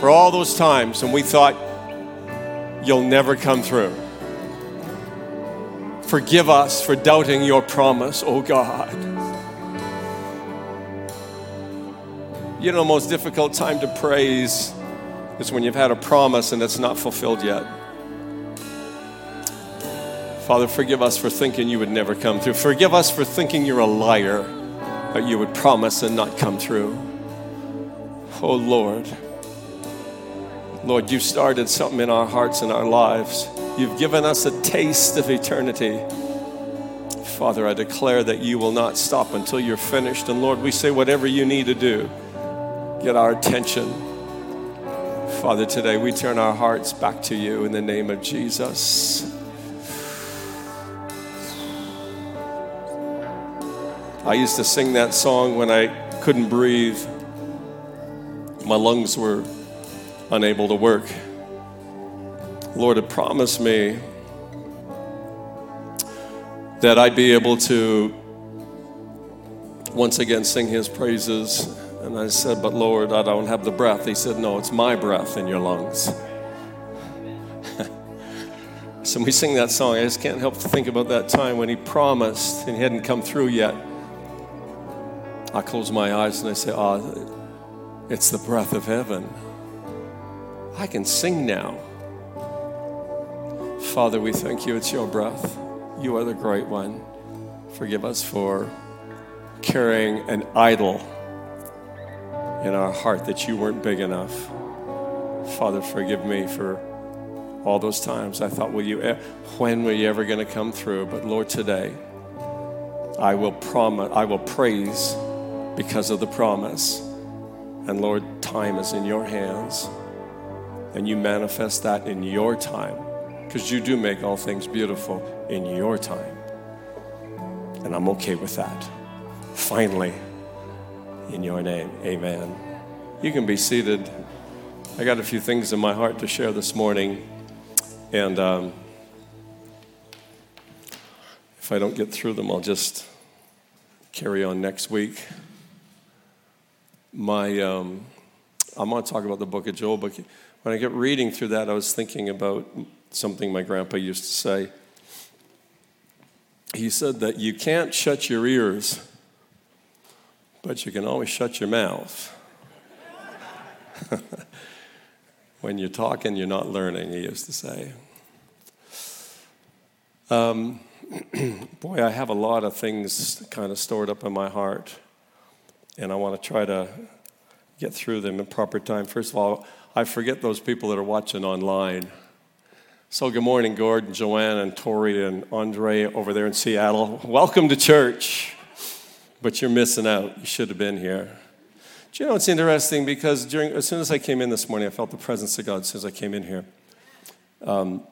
for all those times when we thought you'll never come through. Forgive us for doubting your promise, oh God. You know, the most difficult time to praise is when you've had a promise and it's not fulfilled yet. Father, forgive us for thinking you would never come through. Forgive us for thinking you're a liar, that you would promise and not come through. Oh Lord. Lord, you've started something in our hearts and our lives. You've given us a taste of eternity. Father, I declare that you will not stop until you're finished. And Lord, we say whatever you need to do, get our attention. Father, today we turn our hearts back to you in the name of Jesus. I used to sing that song when I couldn't breathe. My lungs were unable to work. Lord had promised me that I'd be able to once again sing his praises. And I said, But Lord, I don't have the breath. He said, No, it's my breath in your lungs. so we sing that song, I just can't help think about that time when he promised and he hadn't come through yet. I close my eyes and I say, Oh, it's the breath of heaven. I can sing now. Father, we thank you. It's your breath. You are the great one. Forgive us for carrying an idol in our heart that you weren't big enough. Father, forgive me for all those times I thought, will you, when were you ever going to come through? But Lord, today, I will promise, I will praise because of the promise. And Lord, time is in your hands and you manifest that in your time because you do make all things beautiful in your time. And I'm okay with that. Finally, in your name, amen. You can be seated. I got a few things in my heart to share this morning. And um, if I don't get through them, I'll just carry on next week. My, um, I'm going to talk about the book of Joel, but when I get reading through that, I was thinking about something my grandpa used to say. He said that you can't shut your ears, but you can always shut your mouth. when you're talking, you're not learning, he used to say. Um, boy, I have a lot of things kind of stored up in my heart, and I want to try to get through them in proper time. First of all, I forget those people that are watching online. So, good morning, Gordon, Joanne, and Tori, and Andre over there in Seattle. Welcome to church. But you're missing out. You should have been here. Do you know it's interesting? Because during, as soon as I came in this morning, I felt the presence of God as soon as I came in here. Um,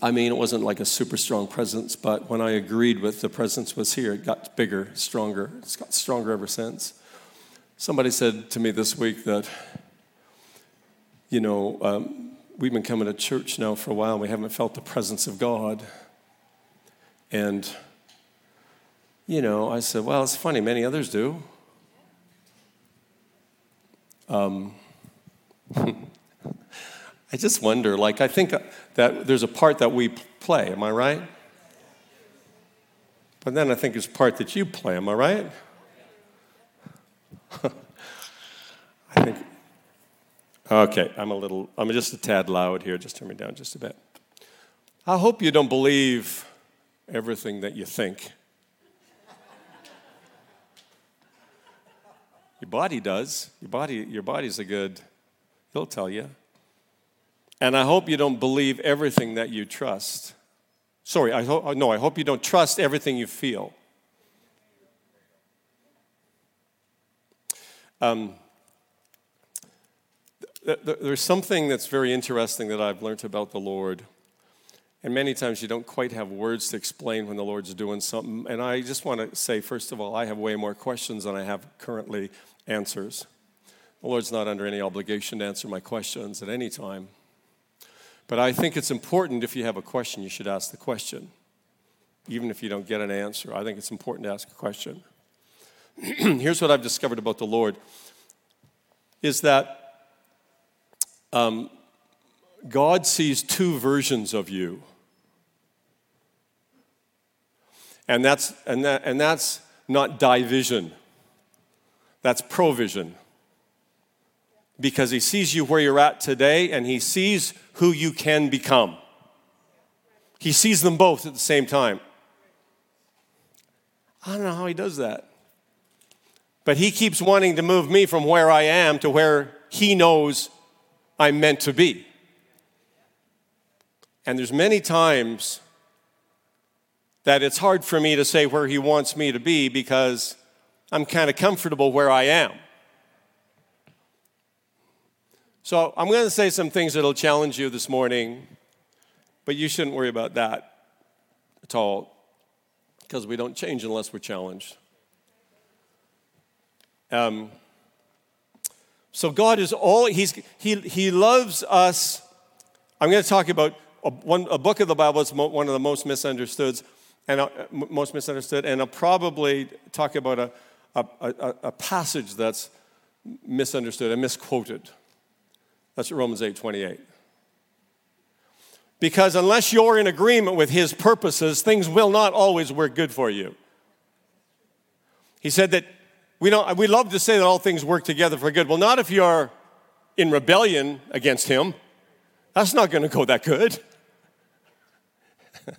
I mean, it wasn't like a super strong presence, but when I agreed with the presence was here, it got bigger, stronger. It's got stronger ever since. Somebody said to me this week that you know, um, we've been coming to church now for a while we haven't felt the presence of God. And, you know, I said, well, it's funny, many others do. Um, I just wonder, like, I think that there's a part that we play, am I right? But then I think there's a part that you play, am I right? I think Okay, I'm a little, I'm just a tad loud here. Just turn me down just a bit. I hope you don't believe everything that you think. Your body does. Your body, your body's a good, he'll tell you. And I hope you don't believe everything that you trust. Sorry, I hope, no, I hope you don't trust everything you feel. Um, there's something that's very interesting that I've learned about the Lord. And many times you don't quite have words to explain when the Lord's doing something. And I just want to say, first of all, I have way more questions than I have currently answers. The Lord's not under any obligation to answer my questions at any time. But I think it's important if you have a question, you should ask the question. Even if you don't get an answer, I think it's important to ask a question. Here's what I've discovered about the Lord is that um, God sees two versions of you. And that's, and that, and that's not division, that's provision. Because he sees you where you're at today and he sees who you can become. He sees them both at the same time. I don't know how he does that. But he keeps wanting to move me from where I am to where he knows I'm meant to be. And there's many times that it's hard for me to say where he wants me to be because I'm kind of comfortable where I am. So I'm going to say some things that'll challenge you this morning, but you shouldn't worry about that at all because we don't change unless we're challenged. Um, so God is all, he's, he, he loves us. I'm going to talk about a, one, a book of the Bible that's one of the most misunderstood, and uh, most misunderstood, and I'll probably talk about a, a, a, a passage that's misunderstood and misquoted. That's Romans 8 28. Because unless you're in agreement with his purposes, things will not always work good for you. He said that we, don't, we love to say that all things work together for good. Well, not if you're in rebellion against him. That's not going to go that good.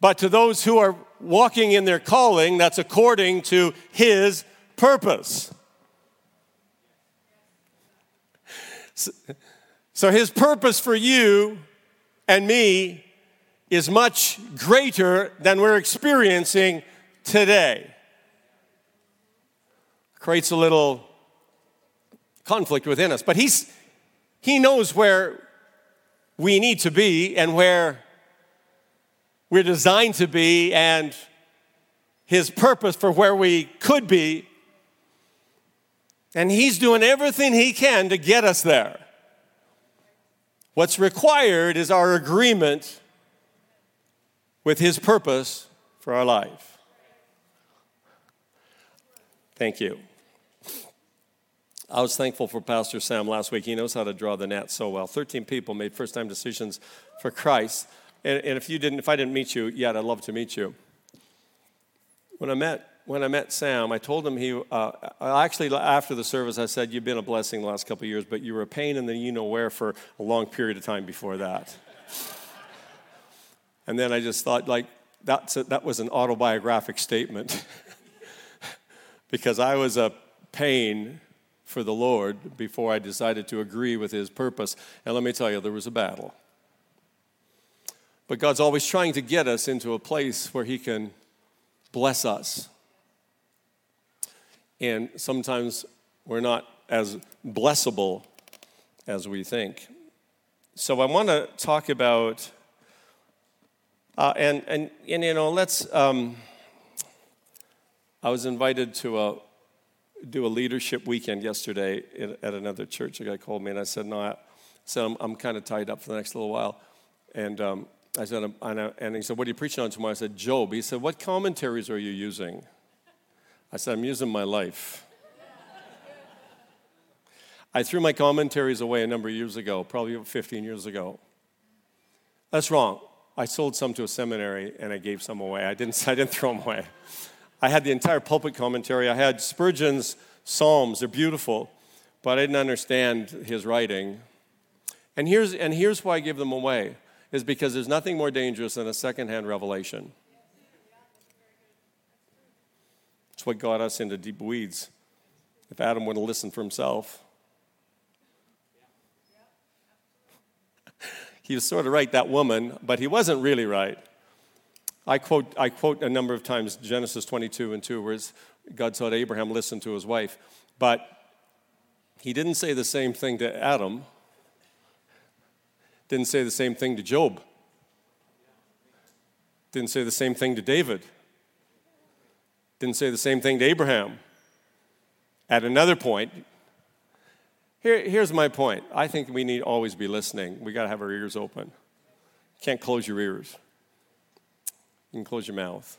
but to those who are walking in their calling, that's according to his purpose. So, his purpose for you and me is much greater than we're experiencing today. Creates a little conflict within us, but he's, he knows where we need to be and where we're designed to be, and his purpose for where we could be and He's doing everything He can to get us there. What's required is our agreement with His purpose for our life. Thank you. I was thankful for Pastor Sam last week. He knows how to draw the net so well. 13 people made first time decisions for Christ. And, and if you didn't, if I didn't meet you yet, I'd love to meet you. When I met when I met Sam, I told him he, uh, actually, after the service, I said, You've been a blessing the last couple years, but you were a pain in the you know where for a long period of time before that. and then I just thought, like, that's a, that was an autobiographic statement because I was a pain for the Lord before I decided to agree with his purpose. And let me tell you, there was a battle. But God's always trying to get us into a place where he can bless us and sometimes we're not as blessable as we think. So I want to talk about, uh, and, and, and, you know, let's, um, I was invited to a, do a leadership weekend yesterday at another church. A guy called me and I said, no, I said, I'm, I'm kind of tied up for the next little while. And um, I said, and he said, what are you preaching on tomorrow? I said, Job. He said, what commentaries are you using? I said, I'm using my life. I threw my commentaries away a number of years ago, probably 15 years ago. That's wrong. I sold some to a seminary and I gave some away. I didn't, I didn't throw them away. I had the entire pulpit commentary. I had Spurgeon's Psalms. They're beautiful, but I didn't understand his writing. And here's, and here's why I give them away is because there's nothing more dangerous than a secondhand revelation. It's what got us into deep weeds. If Adam would have listened for himself, he was sort of right, that woman, but he wasn't really right. I quote, I quote a number of times Genesis 22 and 2, where God told Abraham listen to his wife. But He didn't say the same thing to Adam, didn't say the same thing to Job, didn't say the same thing to David, didn't say the same thing to Abraham. At another point, here, here's my point. I think we need always be listening. We got to have our ears open. Can't close your ears. You can close your mouth.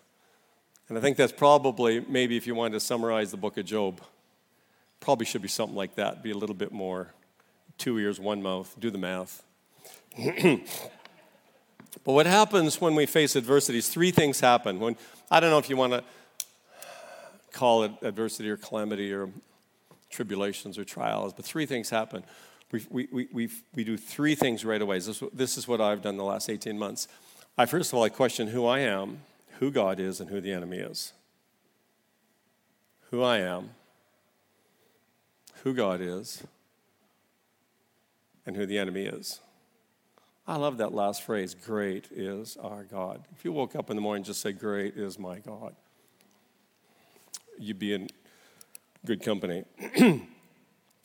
And I think that's probably, maybe if you wanted to summarize the book of Job, probably should be something like that. Be a little bit more two ears, one mouth. Do the math. but what happens when we face adversities? Three things happen. When I don't know if you want to call it adversity or calamity or tribulations or trials, but three things happen. We, we, we, we, we do three things right away. This, this is what I've done the last 18 months. I first of all, I question who I am, who God is, and who the enemy is. Who I am, who God is, and who the enemy is. I love that last phrase, great is our God. If you woke up in the morning and just say, Great is my God, you'd be in good company.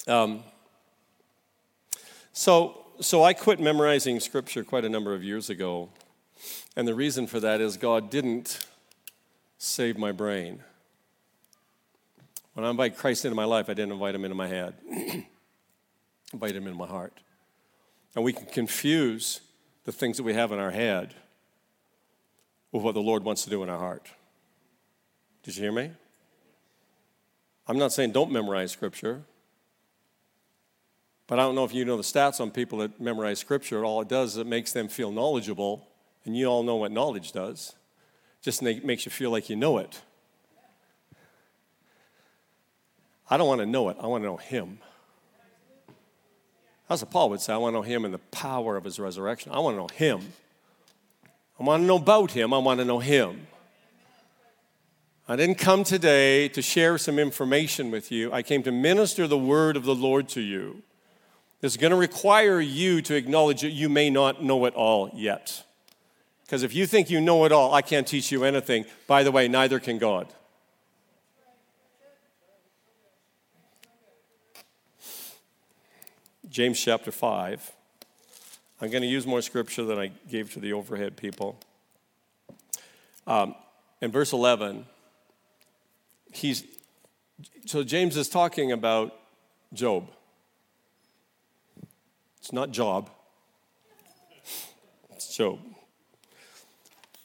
um, so, so I quit memorizing scripture quite a number of years ago. And the reason for that is God didn't save my brain. When I invite Christ into my life, I didn't invite him into my head. I invite him into my heart. And we can confuse the things that we have in our head with what the Lord wants to do in our heart. Did you hear me? I'm not saying don't memorize scripture. But I don't know if you know the stats on people that memorize scripture. All it does is it makes them feel knowledgeable, and you all know what knowledge does. Just makes you feel like you know it. I don't want to know it, I want to know Him. That's what Paul would say. I want to know Him and the power of His resurrection. I want to know Him. I want to know about Him, I want to know Him. I didn't come today to share some information with you. I came to minister the word of the Lord to you. It's going to require you to acknowledge that you may not know it all yet. Because if you think you know it all, I can't teach you anything. By the way, neither can God. James chapter 5. I'm going to use more scripture than I gave to the overhead people. Um, in verse 11, he's, so James is talking about Job. It's not Job, it's Job.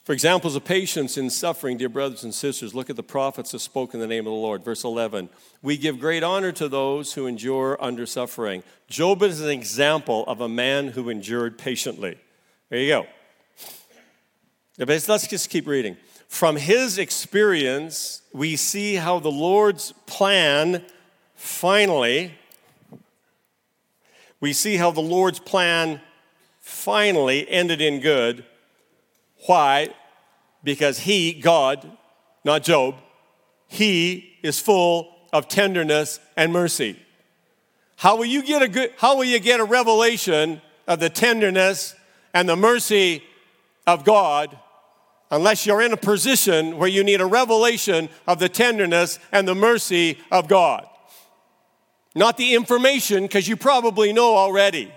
For examples of patience in suffering, dear brothers and sisters, look at the prophets who spoke in the name of the Lord. Verse 11 We give great honor to those who endure under suffering. Job is an example of a man who endured patiently. There you go. Let's just keep reading. From his experience, we see how the Lord's plan finally we see how the Lord's plan finally ended in good. Why? Because He, God, not Job, He is full of tenderness and mercy. How will you get a good, how will you get a revelation of the tenderness and the mercy of God unless you're in a position where you need a revelation of the tenderness and the mercy of God? Not the information, because you probably know already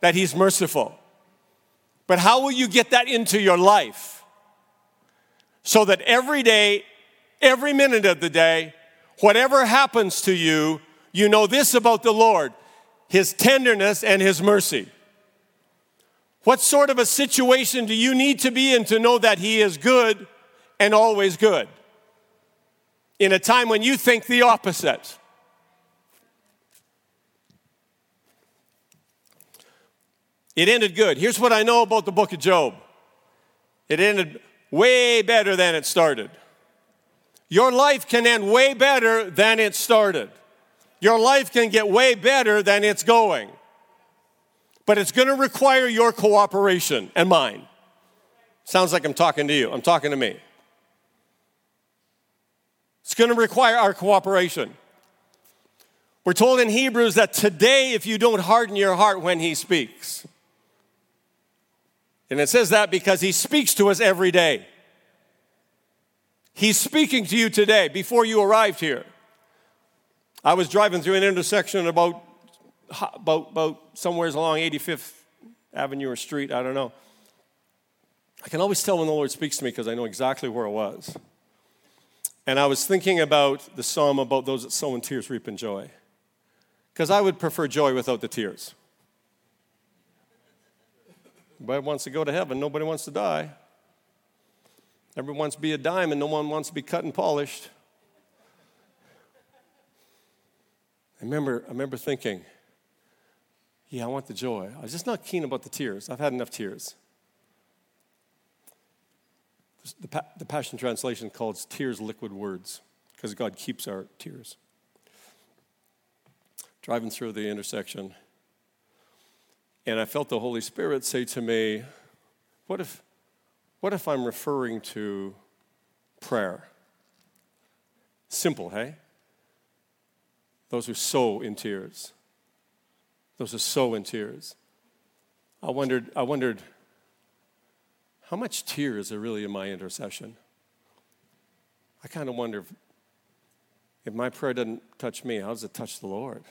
that He's merciful. But how will you get that into your life? So that every day, every minute of the day, whatever happens to you, you know this about the Lord His tenderness and His mercy. What sort of a situation do you need to be in to know that He is good and always good? In a time when you think the opposite. It ended good. Here's what I know about the book of Job it ended way better than it started. Your life can end way better than it started. Your life can get way better than it's going. But it's going to require your cooperation and mine. Sounds like I'm talking to you. I'm talking to me. It's going to require our cooperation. We're told in Hebrews that today, if you don't harden your heart when he speaks, and it says that because he speaks to us every day. He's speaking to you today before you arrived here. I was driving through an intersection about, about, about somewhere along 85th Avenue or Street, I don't know. I can always tell when the Lord speaks to me because I know exactly where it was. And I was thinking about the psalm about those that sow in tears reap in joy. Because I would prefer joy without the tears. Everybody wants to go to heaven, nobody wants to die. Everyone wants to be a diamond, no one wants to be cut and polished. I remember, I remember thinking, yeah, I want the joy. I was just not keen about the tears. I've had enough tears. The, the Passion Translation calls tears liquid words because God keeps our tears. Driving through the intersection, and I felt the Holy Spirit say to me, What if, what if I'm referring to prayer? Simple, hey? Those who sow in tears. Those who sow in tears. I wondered, I wondered, how much tears are really in my intercession? I kind of wonder if, if my prayer doesn't touch me, how does it touch the Lord?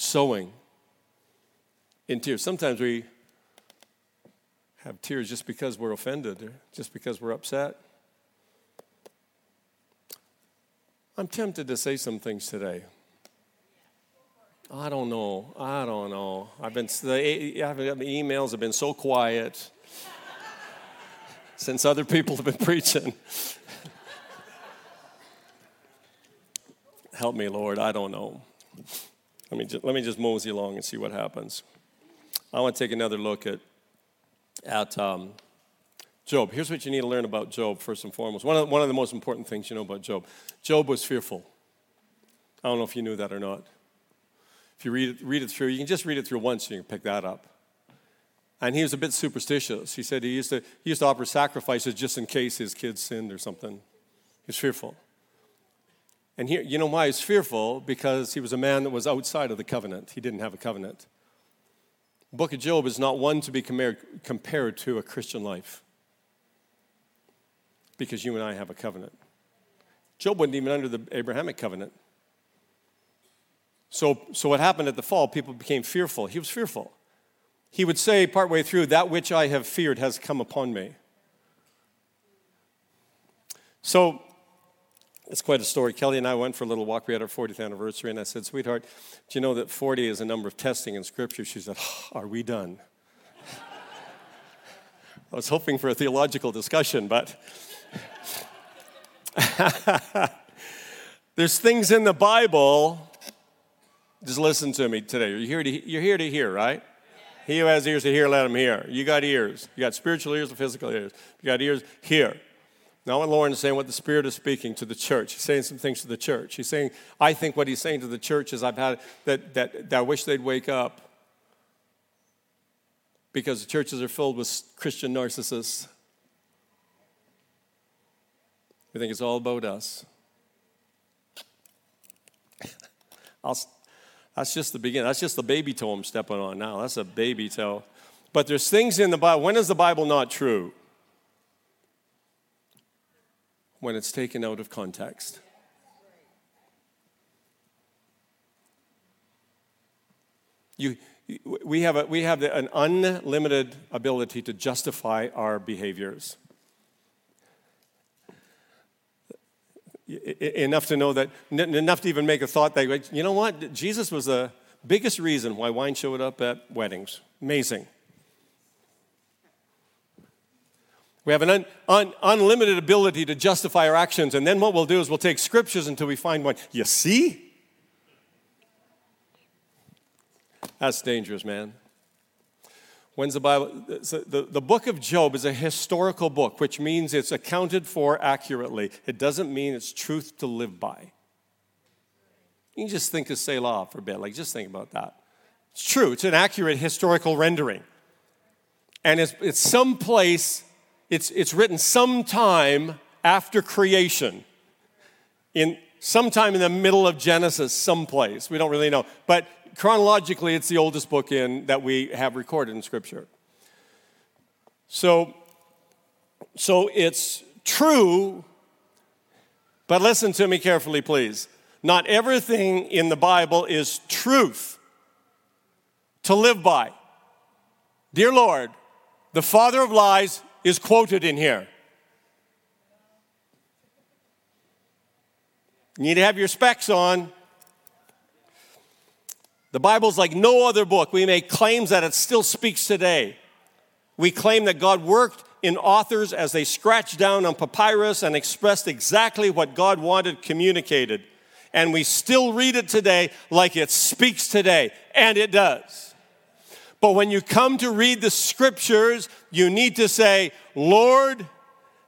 Sowing in tears. Sometimes we have tears just because we're offended just because we're upset. I'm tempted to say some things today. I don't know. I don't know. I've been the, the emails have been so quiet since other people have been preaching. Help me, Lord. I don't know. Let me just, let me just mosey along and see what happens. I want to take another look at at um, Job. Here's what you need to learn about Job, first and foremost. One of, one of the most important things you know about Job Job was fearful. I don't know if you knew that or not. If you read read it through, you can just read it through once and you can pick that up. And he was a bit superstitious. He said he used to, he used to offer sacrifices just in case his kids sinned or something. He was fearful. And here, you know why he's fearful? Because he was a man that was outside of the covenant. He didn't have a covenant. The book of Job is not one to be compared, compared to a Christian life because you and I have a covenant. Job wasn't even under the Abrahamic covenant. So, so what happened at the fall, people became fearful. He was fearful. He would say partway through, That which I have feared has come upon me. So it's quite a story. Kelly and I went for a little walk. We had our 40th anniversary, and I said, Sweetheart, do you know that 40 is a number of testing in Scripture? She said, oh, Are we done? I was hoping for a theological discussion, but There's things in the Bible. Just listen to me today. You're here to, you're here, to hear, right? He who has ears to hear, let him hear. You got ears. You got spiritual ears and physical ears. You got ears, hear. Now, what Lauren is saying, what the Spirit is speaking to the church. He's saying some things to the church. He's saying, I think what he's saying to the church is, I've had that, that, that I wish they'd wake up because the churches are filled with Christian narcissists we think it's all about us. I'll, that's just the beginning. That's just the baby toe I'm stepping on now. That's a baby toe. But there's things in the Bible. When is the Bible not true? When it's taken out of context. You, we have, a, we have an unlimited ability to justify our behaviors. enough to know that, enough to even make a thought that, you know what? Jesus was the biggest reason why wine showed up at weddings. Amazing. We have an un, un, unlimited ability to justify our actions, and then what we'll do is we'll take scriptures until we find one. You see? That's dangerous, man. When's the Bible? The, the book of Job is a historical book, which means it's accounted for accurately. It doesn't mean it's truth to live by. You can just think of Selah for a bit. Like, just think about that. It's true, it's an accurate historical rendering. And it's, it's someplace, it's, it's written sometime after creation, in sometime in the middle of Genesis, someplace. We don't really know. But chronologically, it's the oldest book in that we have recorded in Scripture. So, so it's true But listen to me carefully, please. Not everything in the Bible is truth to live by. Dear Lord, the father of lies is quoted in here. You need to have your specs on. The Bible's like no other book. We make claims that it still speaks today. We claim that God worked in authors as they scratched down on papyrus and expressed exactly what God wanted communicated. And we still read it today like it speaks today, and it does. But when you come to read the scriptures, you need to say, Lord,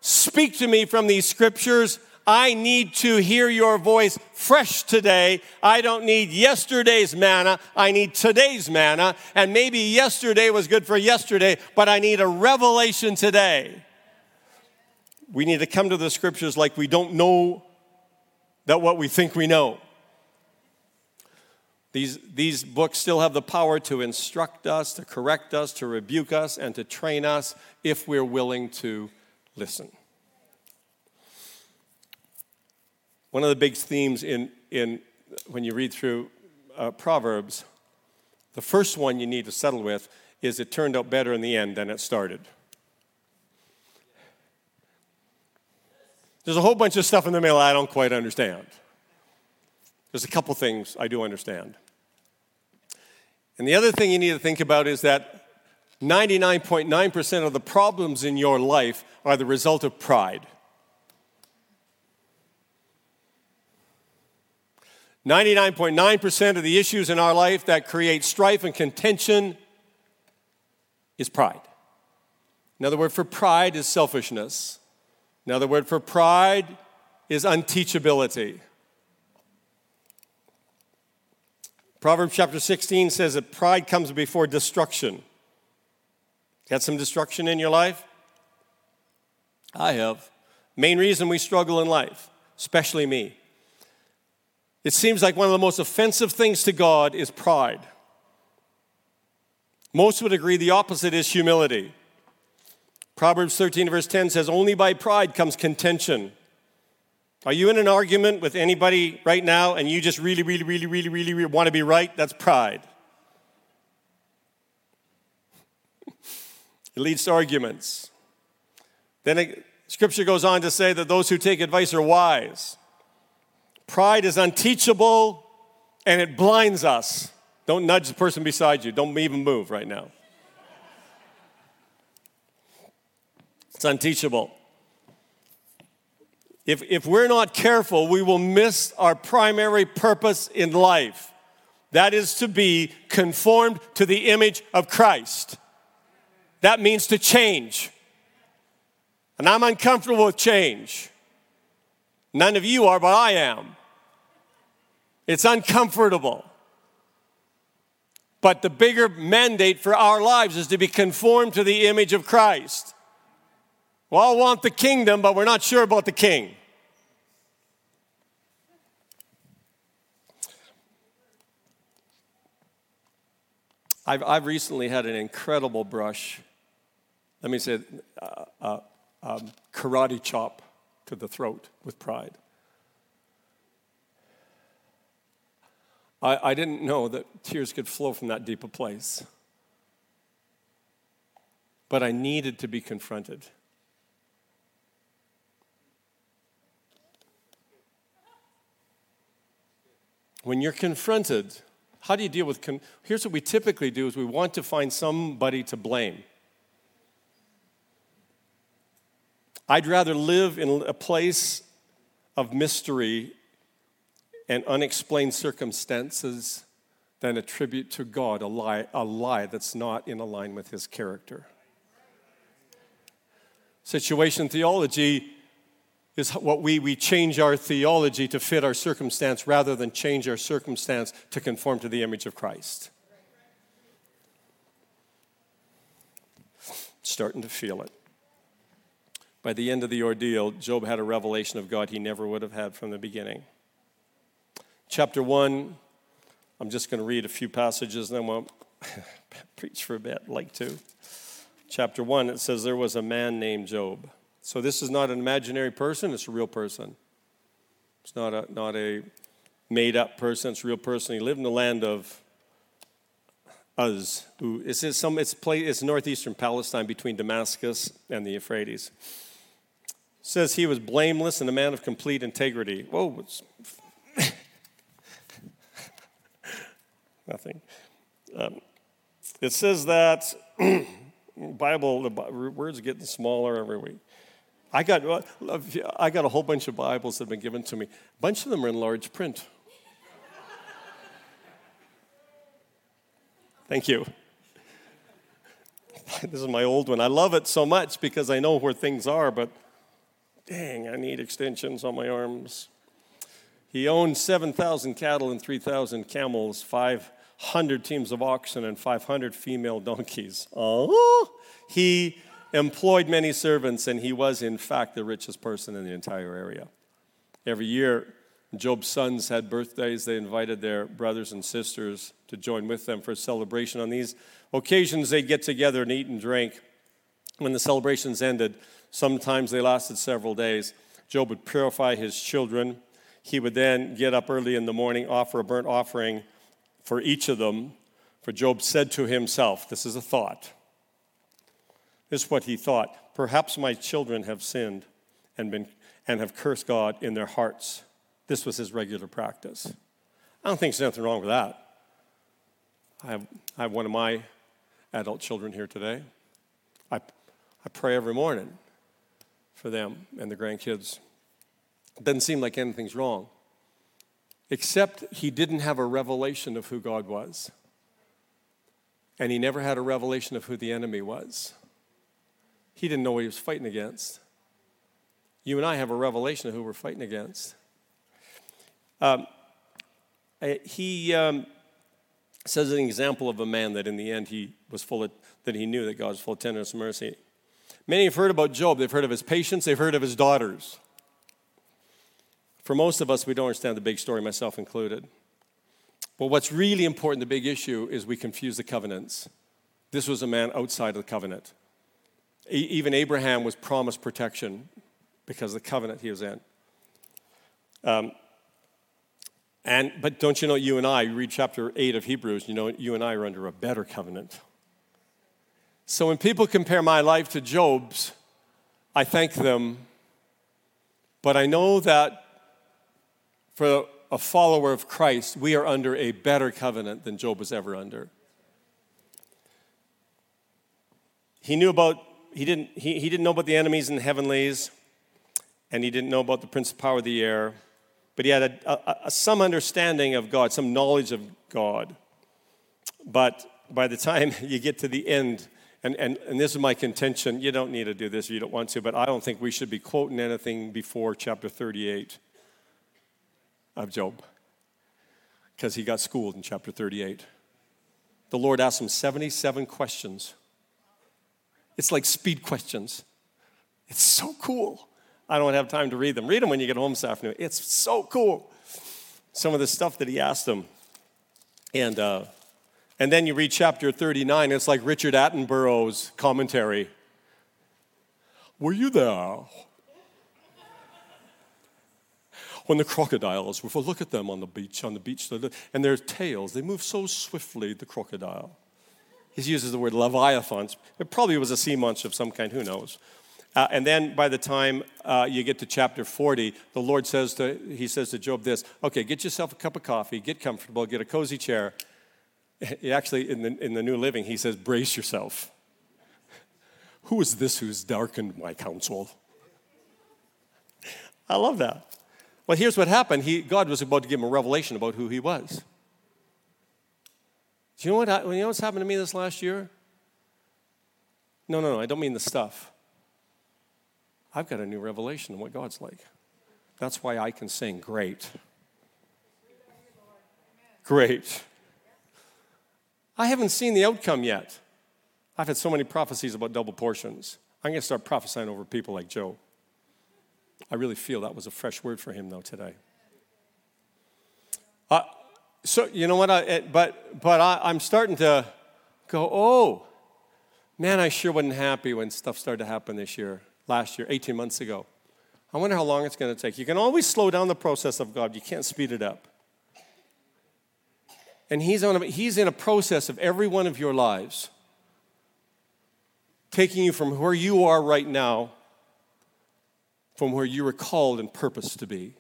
speak to me from these scriptures. I need to hear your voice fresh today. I don't need yesterday's manna. I need today's manna. And maybe yesterday was good for yesterday, but I need a revelation today. We need to come to the scriptures like we don't know that what we think we know. These, these books still have the power to instruct us, to correct us, to rebuke us, and to train us if we're willing to listen. One of the big themes in, in when you read through uh, Proverbs, the first one you need to settle with is it turned out better in the end than it started. There's a whole bunch of stuff in the middle I don't quite understand. There's a couple things I do understand. And the other thing you need to think about is that 99.9% of the problems in your life are the result of pride. 99.9% of the issues in our life that create strife and contention is pride. Another word for pride is selfishness. Another word for pride is unteachability. Proverbs chapter 16 says that pride comes before destruction. Got some destruction in your life? I have. Main reason we struggle in life, especially me. It seems like one of the most offensive things to God is pride. Most would agree the opposite is humility. Proverbs 13, verse 10 says, Only by pride comes contention. Are you in an argument with anybody right now and you just really, really, really, really, really, really want to be right? That's pride. it leads to arguments. Then it, scripture goes on to say that those who take advice are wise. Pride is unteachable and it blinds us. Don't nudge the person beside you. Don't even move right now. It's unteachable. If, if we're not careful, we will miss our primary purpose in life. That is to be conformed to the image of Christ. That means to change. And I'm uncomfortable with change. None of you are, but I am. It's uncomfortable. But the bigger mandate for our lives is to be conformed to the image of Christ. We all want the kingdom, but we're not sure about the king. I've, I've recently had an incredible brush. Let me say, uh, uh, um, karate chop to the throat with pride. I, I didn't know that tears could flow from that deep a place. But I needed to be confronted. When you're confronted, how do you deal with con- here's what we typically do is we want to find somebody to blame. I'd rather live in a place of mystery and unexplained circumstances than attribute to god a lie, a lie that's not in line with his character. Situation theology is what we, we change our theology to fit our circumstance rather than change our circumstance to conform to the image of Christ. Starting to feel it. By the end of the ordeal, Job had a revelation of God he never would have had from the beginning. Chapter 1, I'm just going to read a few passages and then we'll preach for a bit, like to. Chapter 1, it says, There was a man named Job so this is not an imaginary person, it's a real person. It's not a, not a made up person, it's a real person. He lived in the land of Uz. It's, some, it's, play, it's northeastern Palestine between Damascus and the Euphrates. It says he was blameless and a man of complete integrity. Whoa, nothing. Um, it says that Bible, the words are getting smaller every week. I got, I got a whole bunch of Bibles that have been given to me. A bunch of them are in large print. Thank you. This is my old one. I love it so much because I know where things are, but dang, I need extensions on my arms. He owned 7,000 cattle and 3,000 camels, 500 teams of oxen, and 500 female donkeys. Oh, he employed many servants, and he was, in fact, the richest person in the entire area. Every year, Job's sons had birthdays. They invited their brothers and sisters to join with them for a celebration. On these occasions, they'd get together and eat and drink. When the celebrations ended, sometimes they lasted several days. Job would purify his children. He would then get up early in the morning, offer a burnt offering for each of them. For Job said to himself, This is a thought. This is what he thought. Perhaps my children have sinned and, been, and have cursed God in their hearts. This was his regular practice. I don't think there's anything wrong with that. I have, I have one of my adult children here today. I, I pray every morning for them and the grandkids. It doesn't seem like anything's wrong, except he didn't have a revelation of who God was. And he never had a revelation of who the enemy was. He didn't know what he was fighting against. You and I have a revelation of who we're fighting against. Um, he um, says an example of a man that in the end he was full of, that he knew that God was full of tenderness and mercy. Many have heard about Job. They've heard of his patience, they've heard of his daughters. For most of us, we don't understand the big story, myself included. But what's really important, the big issue, is we confuse the covenants. This was a man outside of the covenant. Even Abraham was promised protection because of the covenant he was in. Um, and, but don't you know, you and I, you read chapter 8 of Hebrews, you know, you and I are under a better covenant. So when people compare my life to Job's, I thank them, but I know that for a follower of Christ, we are under a better covenant than Job was ever under. He knew about he didn't, he, he didn't know about the enemies in the heavenlies, and he didn't know about the prince of power of the air, but he had a, a, a, some understanding of God, some knowledge of God. But by the time you get to the end, and, and, and this is my contention, you don't need to do this you don't want to, but I don't think we should be quoting anything before chapter 38 of Job, because he got schooled in chapter 38. The Lord asked him 77 questions it's like speed questions. It's so cool. I don't have time to read them. Read them when you get home this afternoon. It's so cool. Some of the stuff that he asked them. And, uh, and then you read chapter 39, it's like Richard Attenborough's commentary. Were you there? When the crocodiles, if we look at them on the beach, on the beach, and their tails, they move so swiftly, the crocodile. He uses the word leviathans. It probably was a sea monster of some kind, who knows. Uh, and then by the time uh, you get to chapter 40, the Lord says to, he says to Job this, okay, get yourself a cup of coffee, get comfortable, get a cozy chair. He actually, in the, in the New Living, he says, brace yourself. Who is this who's darkened my counsel? I love that. Well, here's what happened. He, God was about to give him a revelation about who he was. Do you know what? You know what's happened to me this last year? No, no, no. I don't mean the stuff. I've got a new revelation of what God's like. That's why I can sing great. Great. I haven't seen the outcome yet. I've had so many prophecies about double portions. I'm going to start prophesying over people like Joe. I really feel that was a fresh word for him, though, today. Uh, so you know what? I, but but I, I'm starting to go. Oh, man, I sure wasn't happy when stuff started to happen this year. Last year, 18 months ago, I wonder how long it's going to take. You can always slow down the process of God, you can't speed it up. And he's, on a, he's in a process of every one of your lives, taking you from where you are right now, from where you were called and purposed to be.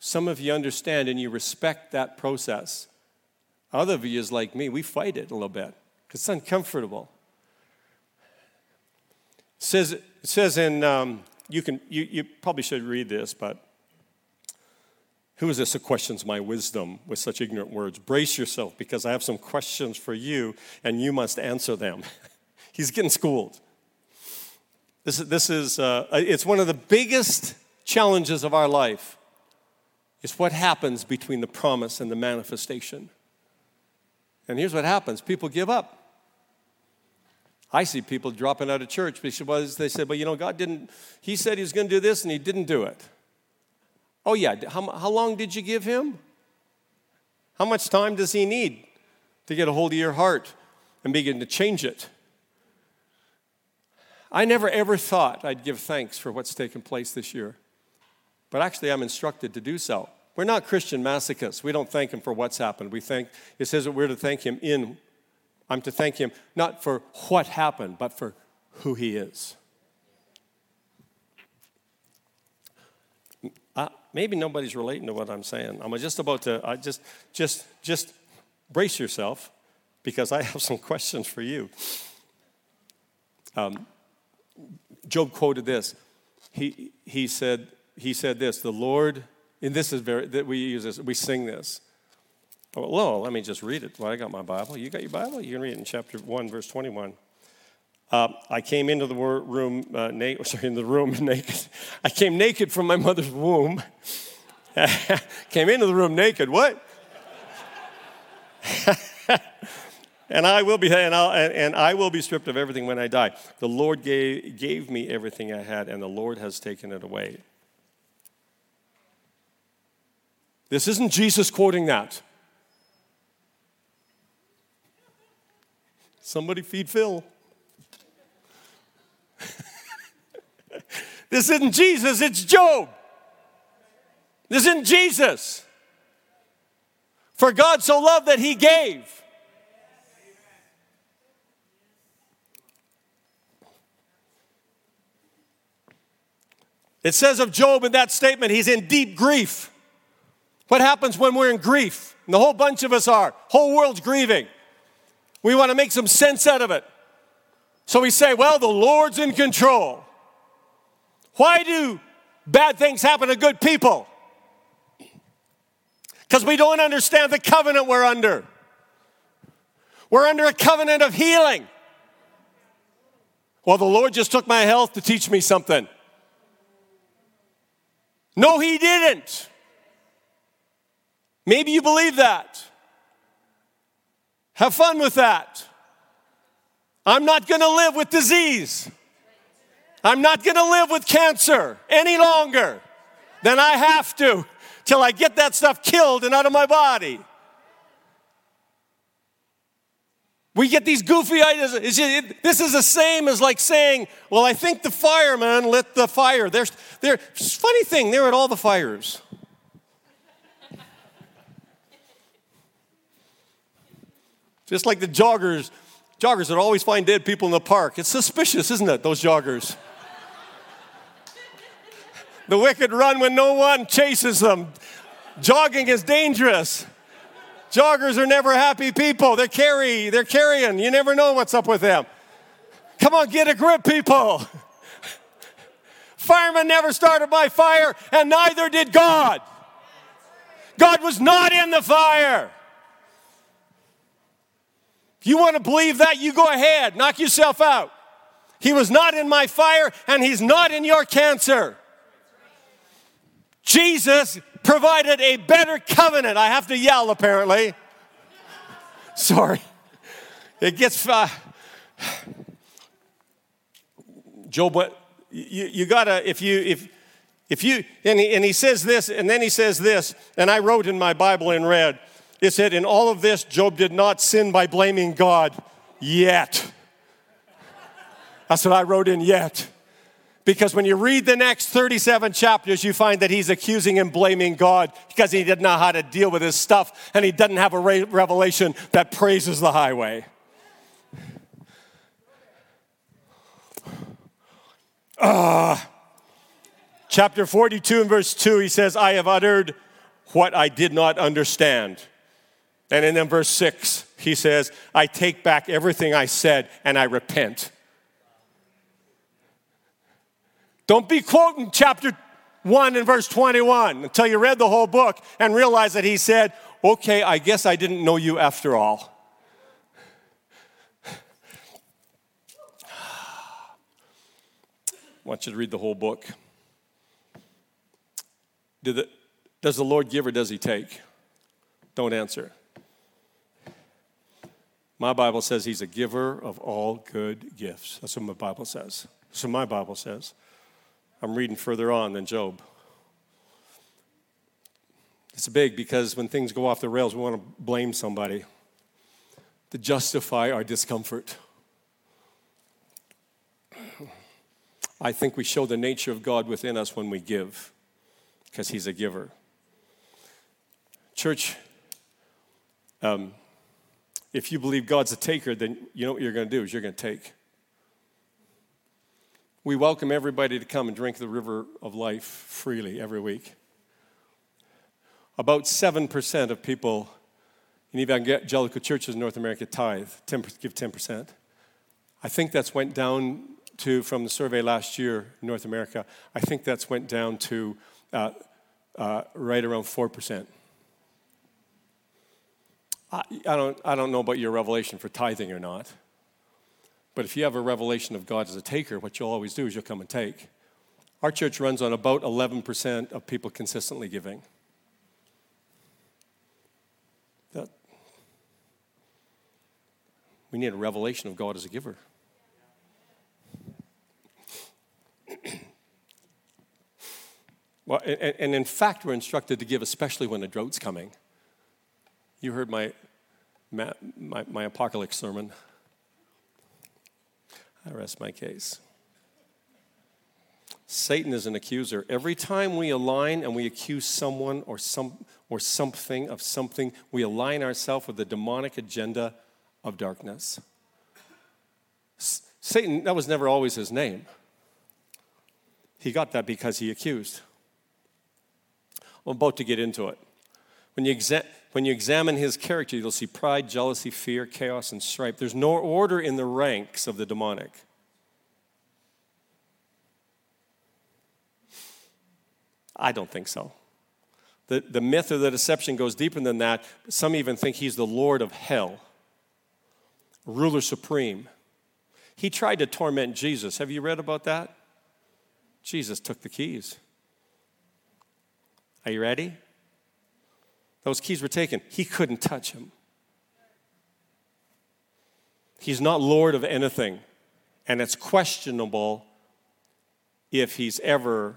Some of you understand and you respect that process. Other of you is like me, we fight it a little bit because it's uncomfortable. It says, it says in, um, you, can, you, you probably should read this, but who is this who questions my wisdom with such ignorant words? Brace yourself because I have some questions for you and you must answer them. He's getting schooled. This, is this is, uh, it's one of the biggest challenges of our life. It's what happens between the promise and the manifestation. And here's what happens people give up. I see people dropping out of church because they said, well, you know, God didn't, He said He was going to do this and He didn't do it. Oh, yeah. How, how long did you give Him? How much time does He need to get a hold of your heart and begin to change it? I never ever thought I'd give thanks for what's taken place this year, but actually, I'm instructed to do so. We're not Christian masochists. We don't thank Him for what's happened. We thank, it says that we're to thank Him in I'm to thank Him not for what happened, but for who He is. Uh, maybe nobody's relating to what I'm saying. I'm just about to. I just, just, just brace yourself, because I have some questions for you. Um, Job quoted this. He, he said he said this. The Lord, and this is very that we use this. We sing this. Oh, well, let me just read it. Well, I got my Bible. You got your Bible? You can read it in chapter 1, verse 21. Uh, I came into the room uh, naked, sorry, in the room naked. I came naked from my mother's womb. came into the room naked. What? and I will be and, and, I will be stripped of everything when I die. The Lord gave, gave me everything I had, and the Lord has taken it away. This isn't Jesus quoting that. Somebody feed Phil. this isn't Jesus, it's Job. This isn't Jesus. For God so loved that he gave. It says of Job in that statement, he's in deep grief. What happens when we're in grief? And the whole bunch of us are. Whole world's grieving. We want to make some sense out of it. So we say, well, the Lord's in control. Why do bad things happen to good people? Because we don't understand the covenant we're under. We're under a covenant of healing. Well, the Lord just took my health to teach me something. No, He didn't. Maybe you believe that. Have fun with that. I'm not going to live with disease. I'm not going to live with cancer any longer than I have to till I get that stuff killed and out of my body. We get these goofy ideas. This is the same as like saying, Well, I think the fireman lit the fire. There's, there, funny thing, they're at all the fires. Just like the joggers, joggers that always find dead people in the park. It's suspicious, isn't it, those joggers? the wicked run when no one chases them. Jogging is dangerous. Joggers are never happy people. They're carry, they're carrying. You never know what's up with them. Come on, get a grip, people. Firemen never started by fire, and neither did God. God was not in the fire. If you want to believe that, you go ahead, knock yourself out. He was not in my fire, and He's not in your cancer. Jesus provided a better covenant. I have to yell, apparently. Sorry. It gets. Uh, Job, what you, you gotta if you if if you and he, and he says this and then he says this and I wrote in my Bible in red it said, In all of this, Job did not sin by blaming God yet. That's what I wrote in yet. Because when you read the next 37 chapters, you find that he's accusing and blaming God because he didn't know how to deal with his stuff and he doesn't have a revelation that praises the highway. Uh, chapter 42 and verse 2, he says, I have uttered what I did not understand. And then verse 6, he says, I take back everything I said and I repent. Don't be quoting chapter 1 and verse 21 until you read the whole book and realize that he said, Okay, I guess I didn't know you after all. I want you to read the whole book. The, does the Lord give or does he take? Don't answer. My Bible says he's a giver of all good gifts. That's what my Bible says. That's what my Bible says. I'm reading further on than Job. It's big because when things go off the rails, we want to blame somebody to justify our discomfort. I think we show the nature of God within us when we give, because He's a giver. Church, um, if you believe God's a taker, then you know what you're going to do is you're going to take. We welcome everybody to come and drink the river of life freely every week. About 7% of people in evangelical churches in North America tithe, 10, give 10%. I think that's went down to, from the survey last year in North America, I think that's went down to uh, uh, right around 4%. I, I, don't, I don't know about your revelation for tithing or not. But if you have a revelation of God as a taker, what you'll always do is you'll come and take. Our church runs on about 11% of people consistently giving. That, we need a revelation of God as a giver. well, and, and in fact, we're instructed to give, especially when a drought's coming. You heard my, my, my, apocalypse sermon. I rest my case. Satan is an accuser. Every time we align and we accuse someone or, some, or something of something, we align ourselves with the demonic agenda of darkness. Satan, that was never always his name. He got that because he accused. I'm about to get into it. When you, exa- when you examine his character, you'll see pride, jealousy, fear, chaos, and strife. There's no order in the ranks of the demonic. I don't think so. The, the myth or the deception goes deeper than that. Some even think he's the Lord of hell, ruler supreme. He tried to torment Jesus. Have you read about that? Jesus took the keys. Are you ready? Those keys were taken. He couldn't touch him. He's not Lord of anything. And it's questionable if he's ever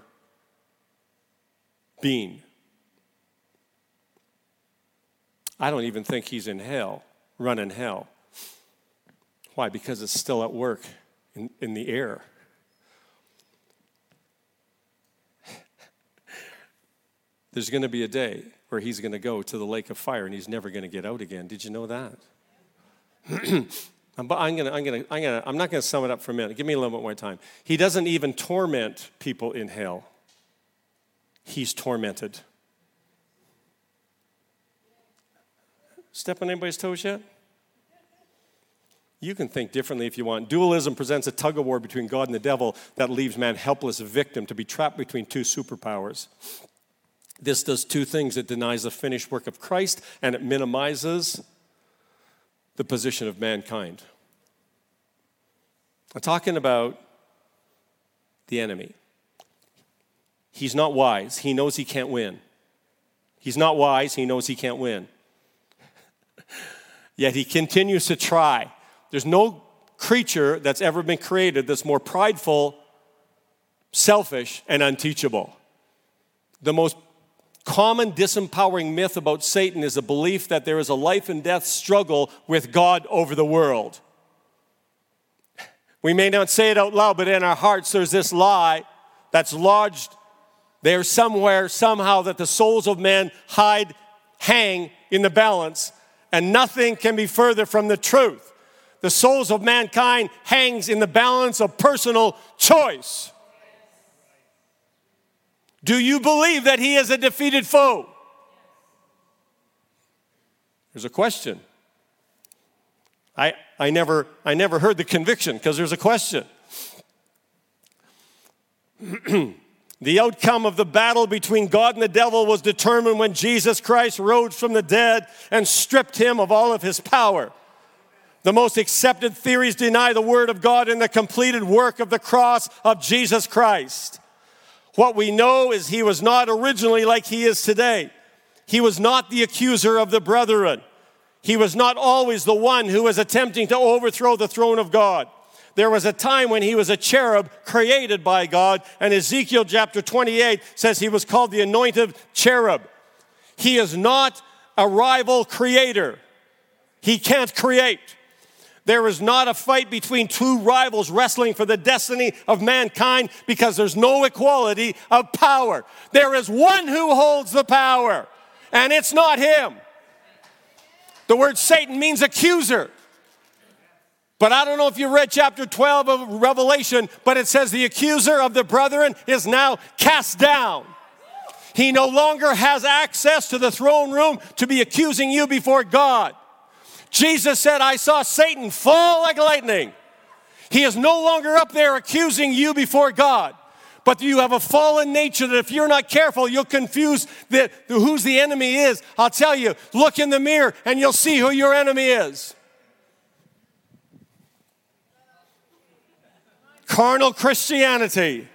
been. I don't even think he's in hell, running hell. Why? Because it's still at work in, in the air. There's going to be a day where he's going to go to the lake of fire and he's never going to get out again. Did you know that? but I'm, gonna, I'm, gonna, I'm, gonna, I'm not going to sum it up for a minute. Give me a little bit more time. He doesn't even torment people in hell, he's tormented. Step on anybody's toes yet? You can think differently if you want. Dualism presents a tug of war between God and the devil that leaves man helpless, a victim, to be trapped between two superpowers. This does two things it denies the finished work of Christ and it minimizes the position of mankind. I'm talking about the enemy. He's not wise, he knows he can't win. He's not wise, he knows he can't win. Yet he continues to try. There's no creature that's ever been created that's more prideful, selfish, and unteachable. The most common disempowering myth about Satan is a belief that there is a life and death struggle with God over the world. We may not say it out loud, but in our hearts there's this lie that's lodged there somewhere, somehow, that the souls of men hide, hang in the balance, and nothing can be further from the truth. The souls of mankind hangs in the balance of personal choice. Do you believe that he is a defeated foe? There's a question. I, I, never, I never heard the conviction because there's a question. the outcome of the battle between God and the devil was determined when Jesus Christ rose from the dead and stripped him of all of his power. The most accepted theories deny the Word of God and the completed work of the cross of Jesus Christ. What we know is he was not originally like he is today. He was not the accuser of the brethren. He was not always the one who was attempting to overthrow the throne of God. There was a time when he was a cherub created by God, and Ezekiel chapter 28 says he was called the anointed cherub. He is not a rival creator, he can't create. There is not a fight between two rivals wrestling for the destiny of mankind because there's no equality of power. There is one who holds the power, and it's not him. The word Satan means accuser. But I don't know if you read chapter 12 of Revelation, but it says the accuser of the brethren is now cast down. He no longer has access to the throne room to be accusing you before God. Jesus said, I saw Satan fall like lightning. He is no longer up there accusing you before God. But you have a fallen nature that if you're not careful, you'll confuse the, the, who's the enemy is. I'll tell you, look in the mirror and you'll see who your enemy is. Carnal Christianity.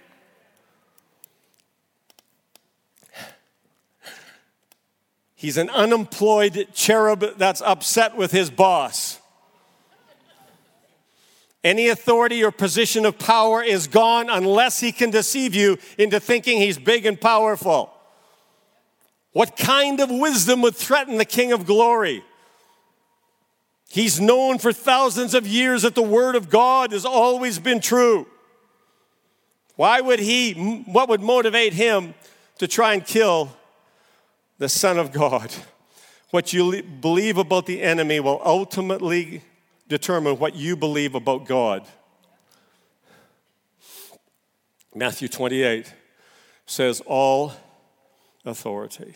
He's an unemployed cherub that's upset with his boss. Any authority or position of power is gone unless he can deceive you into thinking he's big and powerful. What kind of wisdom would threaten the King of glory? He's known for thousands of years that the Word of God has always been true. Why would he, what would motivate him to try and kill the Son of God. What you believe about the enemy will ultimately determine what you believe about God. Matthew 28 says, All authority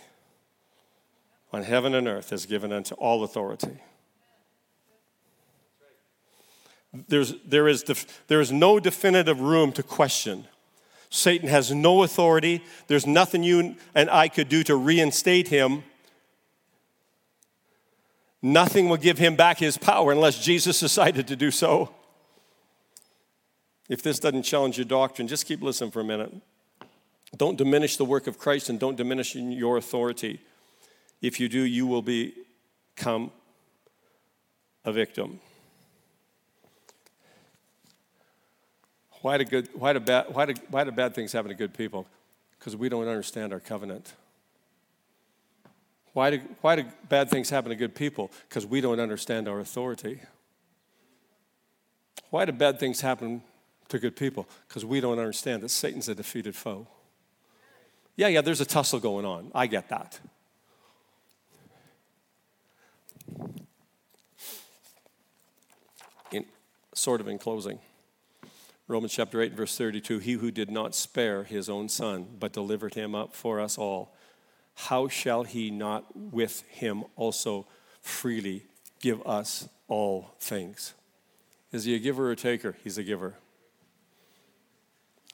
on heaven and earth is given unto all authority. There's, there, is def, there is no definitive room to question Satan has no authority. There's nothing you and I could do to reinstate him. Nothing will give him back his power unless Jesus decided to do so. If this doesn't challenge your doctrine, just keep listening for a minute. Don't diminish the work of Christ and don't diminish your authority. If you do, you will become a victim. Why do, good, why, do bad, why, do, why do bad things happen to good people? Because we don't understand our covenant. Why do, why do bad things happen to good people? Because we don't understand our authority. Why do bad things happen to good people? Because we don't understand that Satan's a defeated foe. Yeah, yeah, there's a tussle going on. I get that. In, sort of in closing. Romans chapter 8, verse 32 He who did not spare his own son, but delivered him up for us all, how shall he not with him also freely give us all things? Is he a giver or a taker? He's a giver.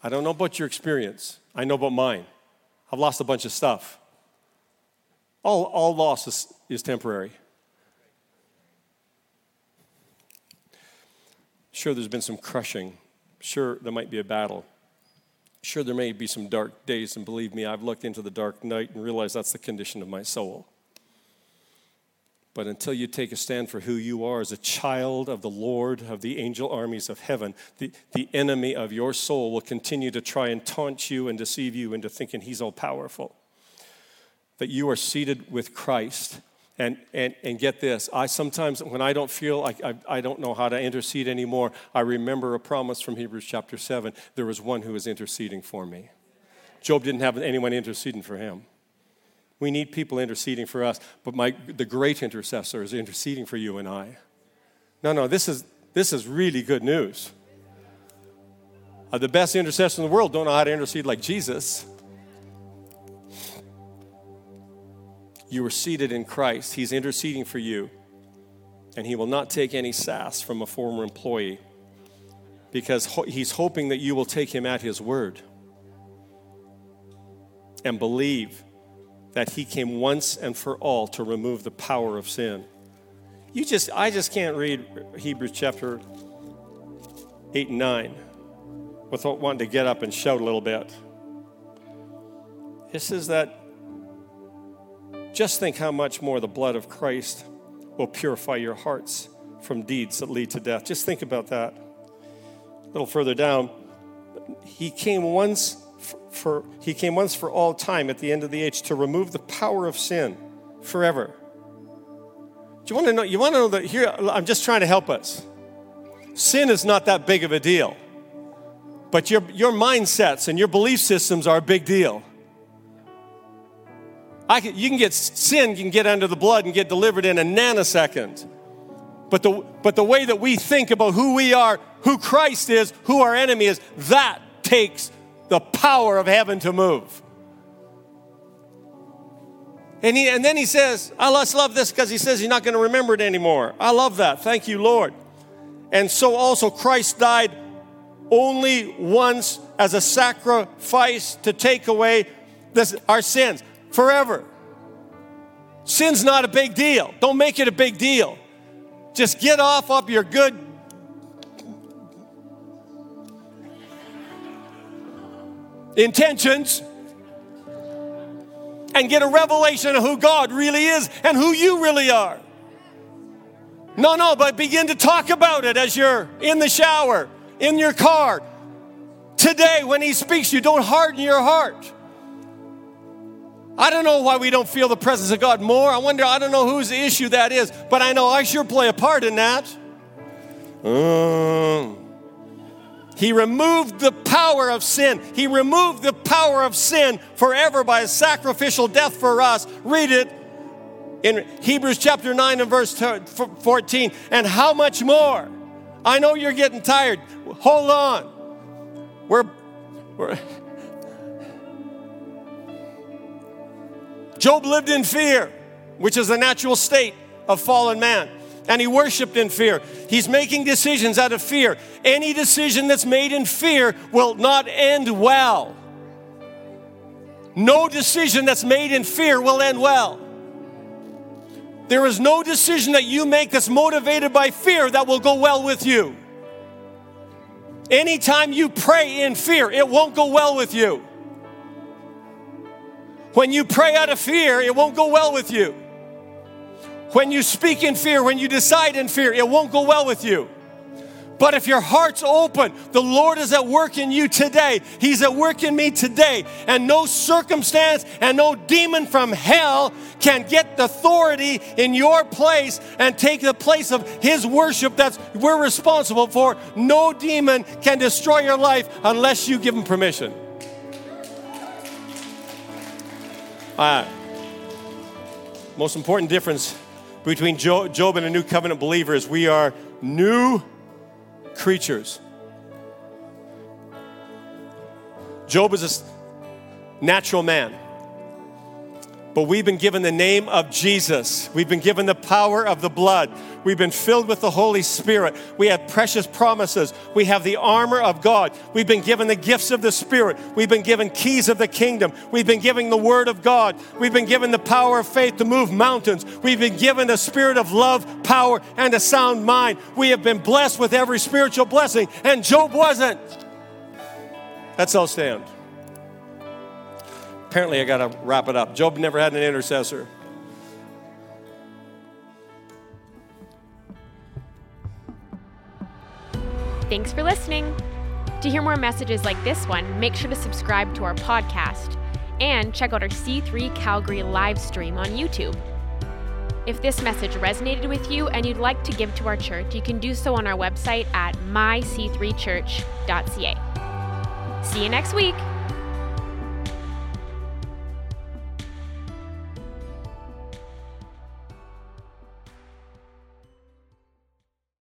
I don't know about your experience, I know about mine. I've lost a bunch of stuff. All, all loss is, is temporary. Sure, there's been some crushing Sure, there might be a battle. Sure, there may be some dark days, and believe me, I've looked into the dark night and realized that's the condition of my soul. But until you take a stand for who you are as a child of the Lord, of the angel armies of heaven, the, the enemy of your soul will continue to try and taunt you and deceive you into thinking he's all powerful. That you are seated with Christ And, and, and get this, I sometimes, when I don't feel like I, I don't know how to intercede anymore, I remember a promise from Hebrews chapter 7 there was one who was interceding for me. Job didn't have anyone interceding for him. We need people interceding for us, but my, the great intercessor is interceding for you and I. No, no, this is, this is really good news. Uh, the best intercessors in the world don't know how to intercede like Jesus. You were seated in Christ. He's interceding for you. And he will not take any sass from a former employee because he's hoping that you will take him at his word and believe that he came once and for all to remove the power of sin. You just I just can't read Hebrews chapter 8 and 9 without wanting to get up and shout a little bit. This is that just think how much more the blood of Christ will purify your hearts from deeds that lead to death. Just think about that. A little further down, he came once for, he came once for all time at the end of the age to remove the power of sin forever. Do you want to know? You want to know that here? I'm just trying to help us. Sin is not that big of a deal, but your your mindsets and your belief systems are a big deal. I can, you can get sin, can get under the blood and get delivered in a nanosecond. But the, but the way that we think about who we are, who Christ is, who our enemy is, that takes the power of heaven to move. And, he, and then he says, I love this because he says he's not going to remember it anymore. I love that. Thank you, Lord. And so also Christ died only once as a sacrifice to take away this, our sins forever. Sin's not a big deal. Don't make it a big deal. Just get off up your good intentions and get a revelation of who God really is and who you really are. No, no, but begin to talk about it as you're in the shower, in your car. Today, when He speaks, you don't harden your heart. I don't know why we don't feel the presence of God more. I wonder, I don't know whose issue that is, but I know I sure play a part in that. Um, he removed the power of sin. He removed the power of sin forever by a sacrificial death for us. Read it in Hebrews chapter 9 and verse 14. And how much more? I know you're getting tired. Hold on. We're, we're Job lived in fear, which is the natural state of fallen man. And he worshiped in fear. He's making decisions out of fear. Any decision that's made in fear will not end well. No decision that's made in fear will end well. There is no decision that you make that's motivated by fear that will go well with you. Anytime you pray in fear, it won't go well with you. When you pray out of fear, it won't go well with you. When you speak in fear, when you decide in fear, it won't go well with you. But if your heart's open, the Lord is at work in you today. He's at work in me today. And no circumstance and no demon from hell can get the authority in your place and take the place of His worship that's we're responsible for. No demon can destroy your life unless you give him permission. Uh, most important difference between Job and a new covenant believer is we are new creatures. Job is a natural man. But we've been given the name of Jesus. We've been given the power of the blood. We've been filled with the Holy Spirit. We have precious promises. We have the armor of God. We've been given the gifts of the Spirit. We've been given keys of the kingdom. We've been given the Word of God. We've been given the power of faith to move mountains. We've been given the spirit of love, power, and a sound mind. We have been blessed with every spiritual blessing, and Job wasn't. Let's all stand. Apparently, I got to wrap it up. Job never had an intercessor. Thanks for listening. To hear more messages like this one, make sure to subscribe to our podcast and check out our C3 Calgary live stream on YouTube. If this message resonated with you and you'd like to give to our church, you can do so on our website at myc3church.ca. See you next week.